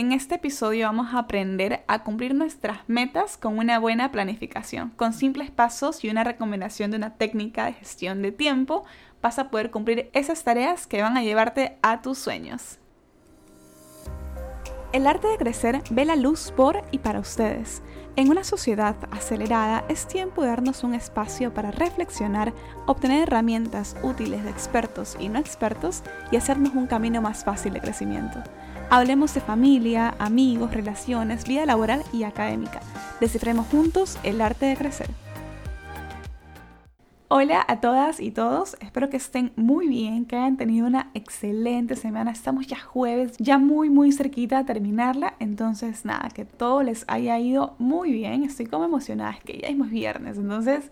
En este episodio vamos a aprender a cumplir nuestras metas con una buena planificación. Con simples pasos y una recomendación de una técnica de gestión de tiempo, vas a poder cumplir esas tareas que van a llevarte a tus sueños. El arte de crecer ve la luz por y para ustedes. En una sociedad acelerada es tiempo de darnos un espacio para reflexionar, obtener herramientas útiles de expertos y no expertos y hacernos un camino más fácil de crecimiento. Hablemos de familia, amigos, relaciones, vida laboral y académica. Descifremos juntos el arte de crecer. Hola a todas y todos, espero que estén muy bien, que hayan tenido una excelente semana. Estamos ya jueves, ya muy muy cerquita a terminarla, entonces nada, que todo les haya ido muy bien. Estoy como emocionada, es que ya es viernes, entonces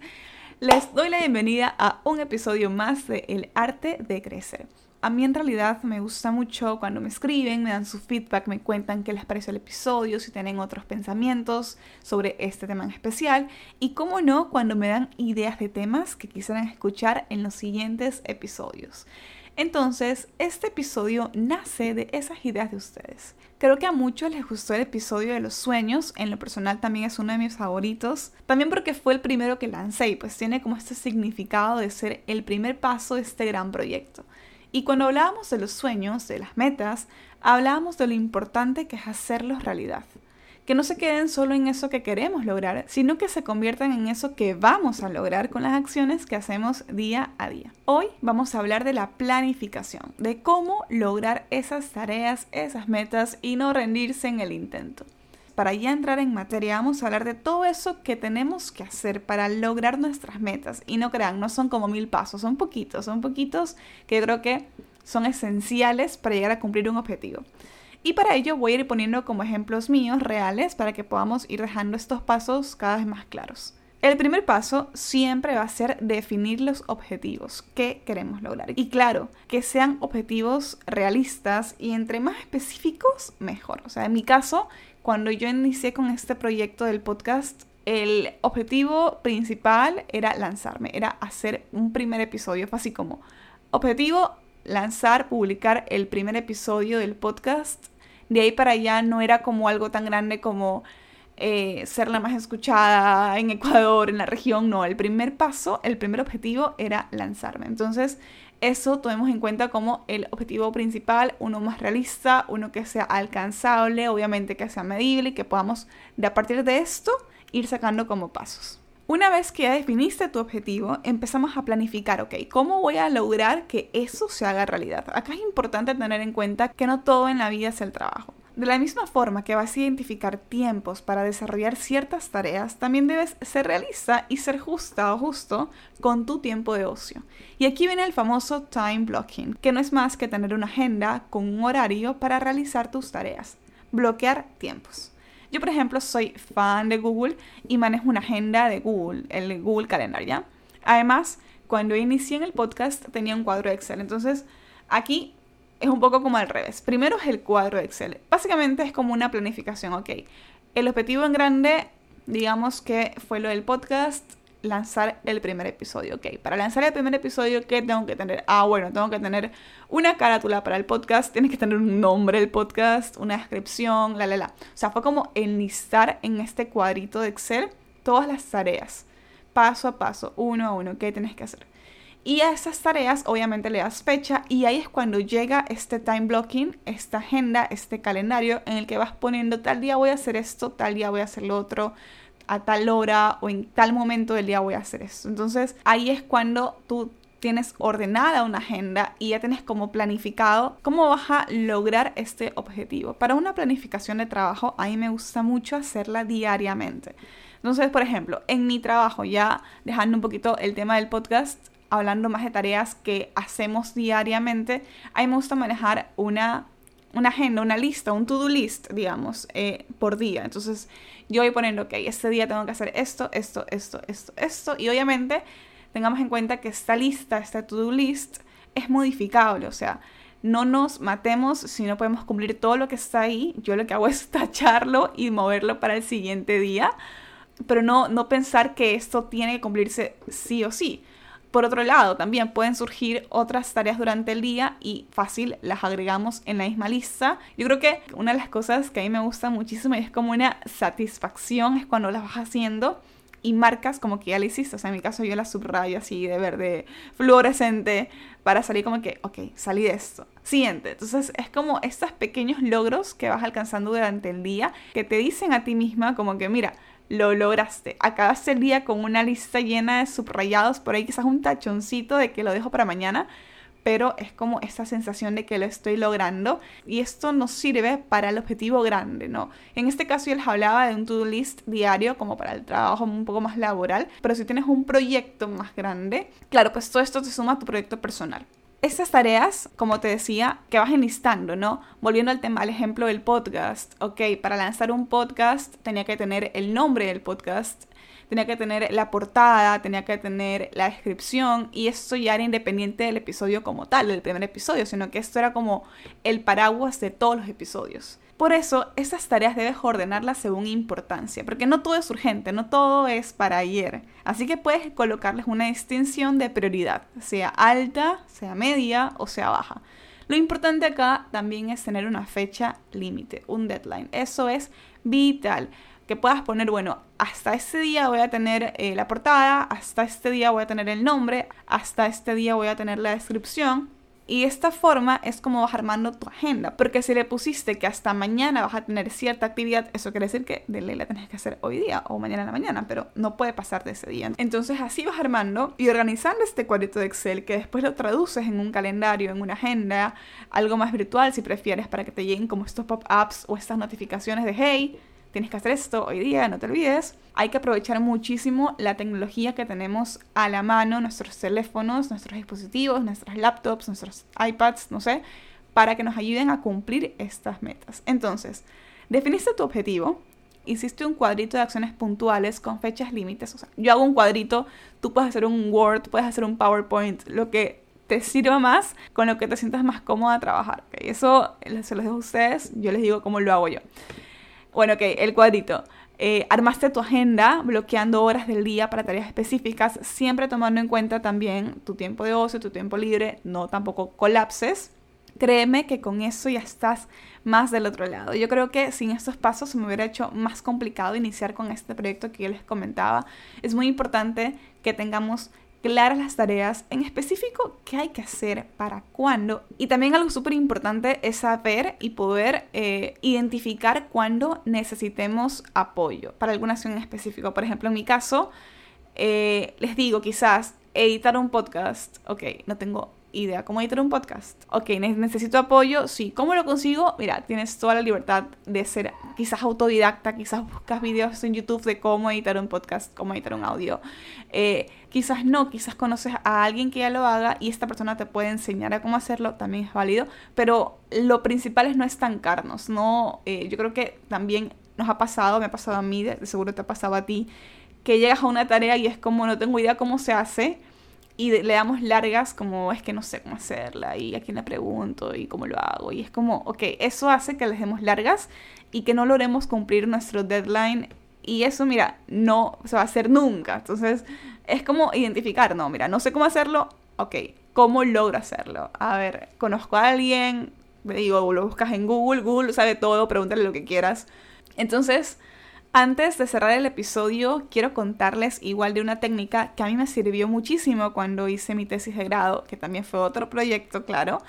les doy la bienvenida a un episodio más de El arte de crecer a mí en realidad me gusta mucho cuando me escriben, me dan su feedback, me cuentan qué les pareció el episodio, si tienen otros pensamientos sobre este tema en especial y cómo no cuando me dan ideas de temas que quisieran escuchar en los siguientes episodios. Entonces, este episodio nace de esas ideas de ustedes. Creo que a muchos les gustó el episodio de los sueños, en lo personal también es uno de mis favoritos, también porque fue el primero que lancé y pues tiene como este significado de ser el primer paso de este gran proyecto. Y cuando hablábamos de los sueños, de las metas, hablábamos de lo importante que es hacerlos realidad. Que no se queden solo en eso que queremos lograr, sino que se conviertan en eso que vamos a lograr con las acciones que hacemos día a día. Hoy vamos a hablar de la planificación, de cómo lograr esas tareas, esas metas y no rendirse en el intento para ya entrar en materia, vamos a hablar de todo eso que tenemos que hacer para lograr nuestras metas. Y no crean, no son como mil pasos, son poquitos, son poquitos que creo que son esenciales para llegar a cumplir un objetivo. Y para ello voy a ir poniendo como ejemplos míos reales para que podamos ir dejando estos pasos cada vez más claros. El primer paso siempre va a ser definir los objetivos que queremos lograr. Y claro, que sean objetivos realistas y entre más específicos, mejor. O sea, en mi caso, cuando yo inicié con este proyecto del podcast, el objetivo principal era lanzarme, era hacer un primer episodio. Fue así como, objetivo, lanzar, publicar el primer episodio del podcast. De ahí para allá no era como algo tan grande como eh, ser la más escuchada en Ecuador, en la región. No, el primer paso, el primer objetivo era lanzarme. Entonces, eso tomemos en cuenta como el objetivo principal, uno más realista, uno que sea alcanzable, obviamente que sea medible y que podamos de a partir de esto ir sacando como pasos. Una vez que ya definiste tu objetivo, empezamos a planificar, ok, ¿cómo voy a lograr que eso se haga realidad? Acá es importante tener en cuenta que no todo en la vida es el trabajo. De la misma forma que vas a identificar tiempos para desarrollar ciertas tareas, también debes ser realista y ser justa o justo con tu tiempo de ocio. Y aquí viene el famoso time blocking, que no es más que tener una agenda con un horario para realizar tus tareas. Bloquear tiempos. Yo, por ejemplo, soy fan de Google y manejo una agenda de Google, el Google Calendar, ¿ya? Además, cuando inicié en el podcast tenía un cuadro de Excel. Entonces, aquí es un poco como al revés. Primero es el cuadro de Excel. Básicamente es como una planificación, ok. El objetivo en grande, digamos que fue lo del podcast, lanzar el primer episodio, ok. Para lanzar el primer episodio, ¿qué tengo que tener? Ah, bueno, tengo que tener una carátula para el podcast, tiene que tener un nombre del podcast, una descripción, la, la, la. O sea, fue como enlistar en este cuadrito de Excel todas las tareas, paso a paso, uno a uno, qué tienes que hacer. Y a esas tareas obviamente le das fecha y ahí es cuando llega este time blocking, esta agenda, este calendario en el que vas poniendo tal día voy a hacer esto, tal día voy a hacer lo otro, a tal hora o en tal momento del día voy a hacer esto. Entonces ahí es cuando tú tienes ordenada una agenda y ya tienes como planificado cómo vas a lograr este objetivo. Para una planificación de trabajo, a mí me gusta mucho hacerla diariamente. Entonces, por ejemplo, en mi trabajo, ya dejando un poquito el tema del podcast, hablando más de tareas que hacemos diariamente, a mí me gusta manejar una, una agenda, una lista, un to-do list, digamos, eh, por día. Entonces, yo voy poniendo, ok, este día tengo que hacer esto, esto, esto, esto, esto. Y obviamente, tengamos en cuenta que esta lista, esta to-do list, es modificable. O sea, no nos matemos si no podemos cumplir todo lo que está ahí. Yo lo que hago es tacharlo y moverlo para el siguiente día. Pero no, no pensar que esto tiene que cumplirse sí o sí Por otro lado, también pueden surgir otras tareas durante el día y fácil las agregamos en la misma lista. Yo creo que una de las cosas que a mí me gusta muchísimo es como una satisfacción es cuando las vas haciendo y marcas como que ya la hiciste. O sea, en mi caso yo la subrayo así de verde fluorescente para salir como que, ok, salí de esto. Siguiente. Entonces es como estos pequeños logros que vas alcanzando durante el día que te dicen a ti misma como que, mira, lo lograste. Acabaste el día con una lista llena de subrayados, por ahí quizás un tachoncito de que lo dejo para mañana, pero es como esta sensación de que lo estoy logrando y esto nos sirve para el objetivo grande, ¿no? En este caso yo les hablaba de un to-do list diario como para el trabajo un poco más laboral, pero si tienes un proyecto más grande, claro, pues todo esto te suma a tu proyecto personal estas tareas, como te decía, que vas enlistando, ¿no? Volviendo al tema, al ejemplo del podcast. Ok, para lanzar un podcast tenía que tener el nombre del podcast, tenía que tener la portada, tenía que tener la descripción y esto ya era independiente del episodio como tal, del primer episodio, sino que esto era como el paraguas de todos los episodios. Por eso, estas tareas debes ordenarlas según importancia, porque no todo es urgente, no todo es para ayer. Así que puedes colocarles una distinción de prioridad, sea alta, sea media o sea baja. Lo importante acá también es tener una fecha límite, un deadline. Eso es vital. Que puedas poner, bueno, hasta este día voy a tener eh, la portada, hasta este día voy a tener el nombre, hasta este día voy a tener la descripción, y esta forma es como vas armando tu agenda. Porque si le pusiste que hasta mañana vas a tener cierta actividad, eso quiere decir que de ley la tenés que hacer hoy día o mañana en la mañana, pero no puede pasar de ese día. Entonces así vas armando y organizando este cuadrito de Excel que después lo traduces en un calendario, en una agenda, algo más virtual si prefieres, para que te lleguen como estos pop-ups o estas notificaciones de hey, tienes que hacer esto hoy día, no te olvides. Hay que aprovechar muchísimo la tecnología que tenemos a la mano, nuestros teléfonos, nuestros dispositivos, nuestras laptops, nuestros iPads, no sé, para que nos ayuden a cumplir estas metas. Entonces, definiste tu objetivo, hiciste un cuadrito de acciones puntuales con fechas límites. O sea, yo hago un cuadrito, tú puedes hacer un Word, puedes hacer un PowerPoint, lo que te sirva más, con lo que te sientas más cómoda a trabajar. Eso se los dejo a ustedes, yo les digo cómo lo hago yo. Bueno, ok, el cuadrito. Eh, armaste tu agenda bloqueando horas del día para tareas específicas, siempre tomando en cuenta también tu tiempo de ocio, tu tiempo libre, no tampoco colapses. Créeme que con eso ya estás más del otro lado. Yo creo que sin estos pasos me hubiera hecho más complicado iniciar con este proyecto que yo les comentaba. Es muy importante que tengamos claras las tareas, en específico qué hay que hacer, para cuándo. Y también algo súper importante es saber y poder eh, identificar cuándo necesitemos apoyo para alguna acción en específico. Por ejemplo, en mi caso, eh, les digo, quizás editar un podcast, ok, no tengo idea cómo editar un podcast. Ok, necesito apoyo, sí. ¿Cómo lo consigo? Mira, tienes toda la libertad de ser quizás autodidacta, quizás buscas videos en YouTube de cómo editar un podcast, cómo editar un audio. Eh, quizás no, quizás conoces a alguien que ya lo haga y esta persona te puede enseñar a cómo hacerlo, también es válido. Pero lo principal es no estancarnos, ¿no? Eh, yo creo que también nos ha pasado, me ha pasado a mí, de seguro te ha pasado a ti, que llegas a una tarea y es como no tengo idea cómo se hace y le damos largas como es que no sé cómo hacerla y a quién le pregunto y cómo lo hago. Y es como, ok, eso hace que les demos largas y que no logremos cumplir nuestro deadline. Y eso, mira, no se va a hacer nunca. Entonces, es como identificar, no, mira, no sé cómo hacerlo, ok, ¿cómo logro hacerlo? A ver, conozco a alguien, digo, lo buscas en Google, Google sabe todo, pregúntale lo que quieras. Entonces, antes de cerrar el episodio, quiero contarles igual de una técnica que a mí me sirvió muchísimo cuando hice mi tesis de grado, que también fue otro proyecto, claro,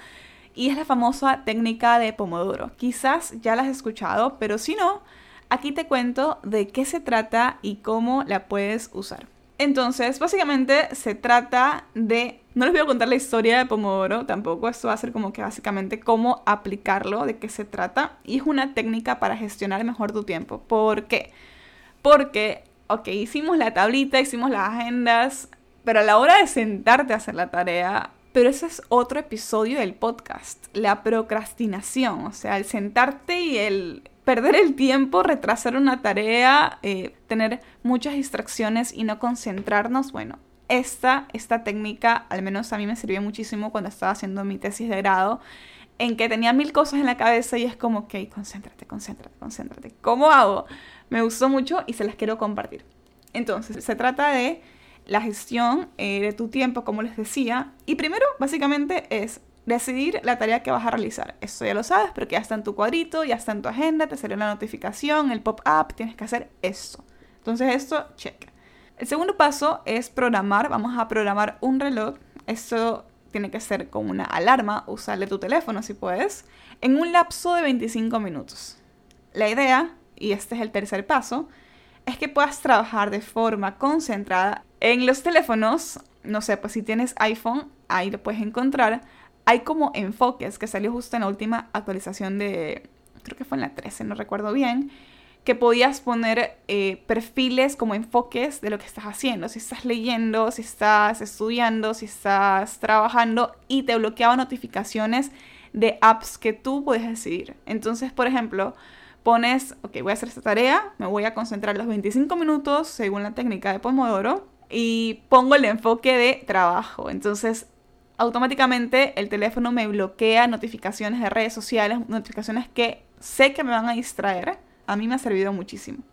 y es la famosa técnica de Pomodoro. Quizás ya la has escuchado, pero si no, aquí te cuento de qué se trata y cómo la puedes usar. Entonces, básicamente se trata de... No les voy a contar la historia de Pomodoro tampoco, esto va a ser como que básicamente cómo aplicarlo, de qué se trata. Y es una técnica para gestionar mejor tu tiempo. ¿Por qué? Porque, ok, hicimos la tablita, hicimos las agendas, pero a la hora de sentarte a hacer la tarea, pero ese es otro episodio del podcast, la procrastinación, o sea, el sentarte y el perder el tiempo, retrasar una tarea, eh, tener muchas distracciones y no concentrarnos, bueno, esta, esta técnica al menos a mí me sirvió muchísimo cuando estaba haciendo mi tesis de grado, en que tenía mil cosas en la cabeza y es como, ok, concéntrate, concéntrate, concéntrate. ¿Cómo hago? Me gustó mucho y se las quiero compartir. Entonces, se trata de la gestión eh, de tu tiempo, como les decía. Y primero, básicamente, es decidir la tarea que vas a realizar. Eso ya lo sabes, pero que ya está en tu cuadrito, ya está en tu agenda, te salió la notificación, el pop-up, tienes que hacer eso. Entonces esto, check. El segundo paso es programar. Vamos a programar un reloj. Esto tiene que ser con una alarma, usarle tu teléfono si puedes, en un lapso de 25 minutos. La idea, y este es el tercer paso, es que puedas trabajar de forma concentrada. En los teléfonos, no sé, pues si tienes iPhone, ahí lo puedes encontrar. Hay como enfoques que salió justo en la última actualización de, creo que fue en la 13, no recuerdo bien, que podías poner eh, perfiles como enfoques de lo que estás haciendo, si estás leyendo, si estás estudiando, si estás trabajando y te bloqueaba notificaciones de apps que tú puedes decidir. Entonces, por ejemplo, pones, ok, voy a hacer esta tarea, me voy a concentrar los 25 minutos según la técnica de Pomodoro y pongo el enfoque de trabajo. Entonces, automáticamente el teléfono me bloquea notificaciones de redes sociales, notificaciones que sé que me van a distraer. A mí me ha servido muchísimo.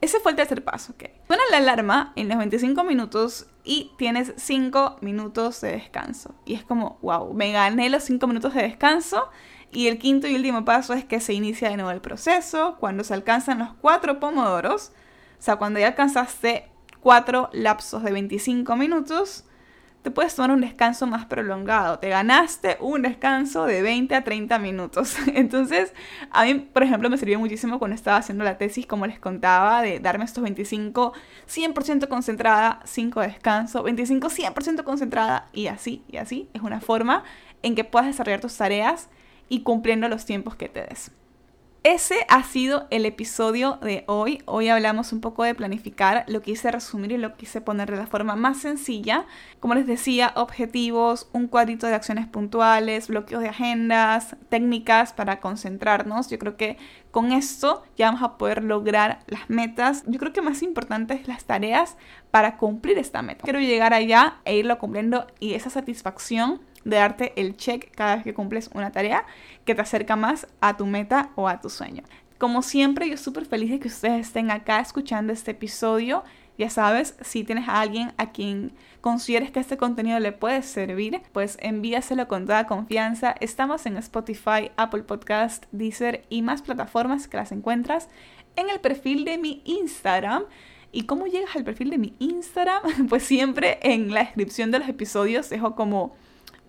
Ese fue el tercer paso, ok. Suena la alarma en los 25 minutos y tienes 5 minutos de descanso. Y es como, wow, me gané los 5 minutos de descanso y el quinto y último paso es que se inicia de nuevo el proceso cuando se alcanzan los cuatro pomodoros. O sea, cuando ya alcanzaste cuatro lapsos de 25 minutos, te puedes tomar un descanso más prolongado. Te ganaste un descanso de 20 a 30 minutos. Entonces, a mí, por ejemplo, me sirvió muchísimo cuando estaba haciendo la tesis, como les contaba, de darme estos 25 100% concentrada, 5 descanso, 25 100% concentrada y así, y así. Es una forma en que puedas desarrollar tus tareas y cumpliendo los tiempos que te des. Ese ha sido el episodio de hoy. Hoy hablamos un poco de planificar, lo quise resumir y lo quise poner de la forma más sencilla. Como les decía, objetivos, un cuadrito de acciones puntuales, bloqueos de agendas, técnicas para concentrarnos. Yo creo que con esto ya vamos a poder lograr las metas. Yo creo que más importante es las tareas para cumplir esta meta. Quiero llegar allá e irlo cumpliendo y esa satisfacción de darte el check cada vez que cumples una tarea que te acerca más a tu meta o a tu sueño. Como siempre, yo súper feliz de que ustedes estén acá escuchando este episodio. Ya sabes, si tienes a alguien a quien consideres que este contenido le puede servir, pues envíaselo con toda confianza. Estamos en Spotify, Apple Podcast, Deezer y más plataformas que las encuentras en el perfil de mi Instagram. ¿Y cómo llegas al perfil de mi Instagram? Pues siempre en la descripción de los episodios dejo como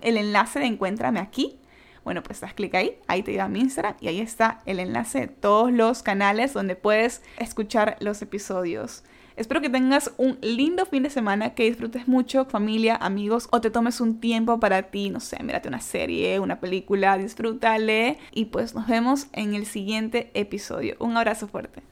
el enlace de Encuéntrame aquí. Bueno, pues das clic ahí, ahí te lleva mi Instagram y ahí está el enlace de todos los canales donde puedes escuchar los episodios. Espero que tengas un lindo fin de semana, que disfrutes mucho, familia, amigos, o te tomes un tiempo para ti, no sé, mírate una serie, una película, disfrútale y pues nos vemos en el siguiente episodio. Un abrazo fuerte.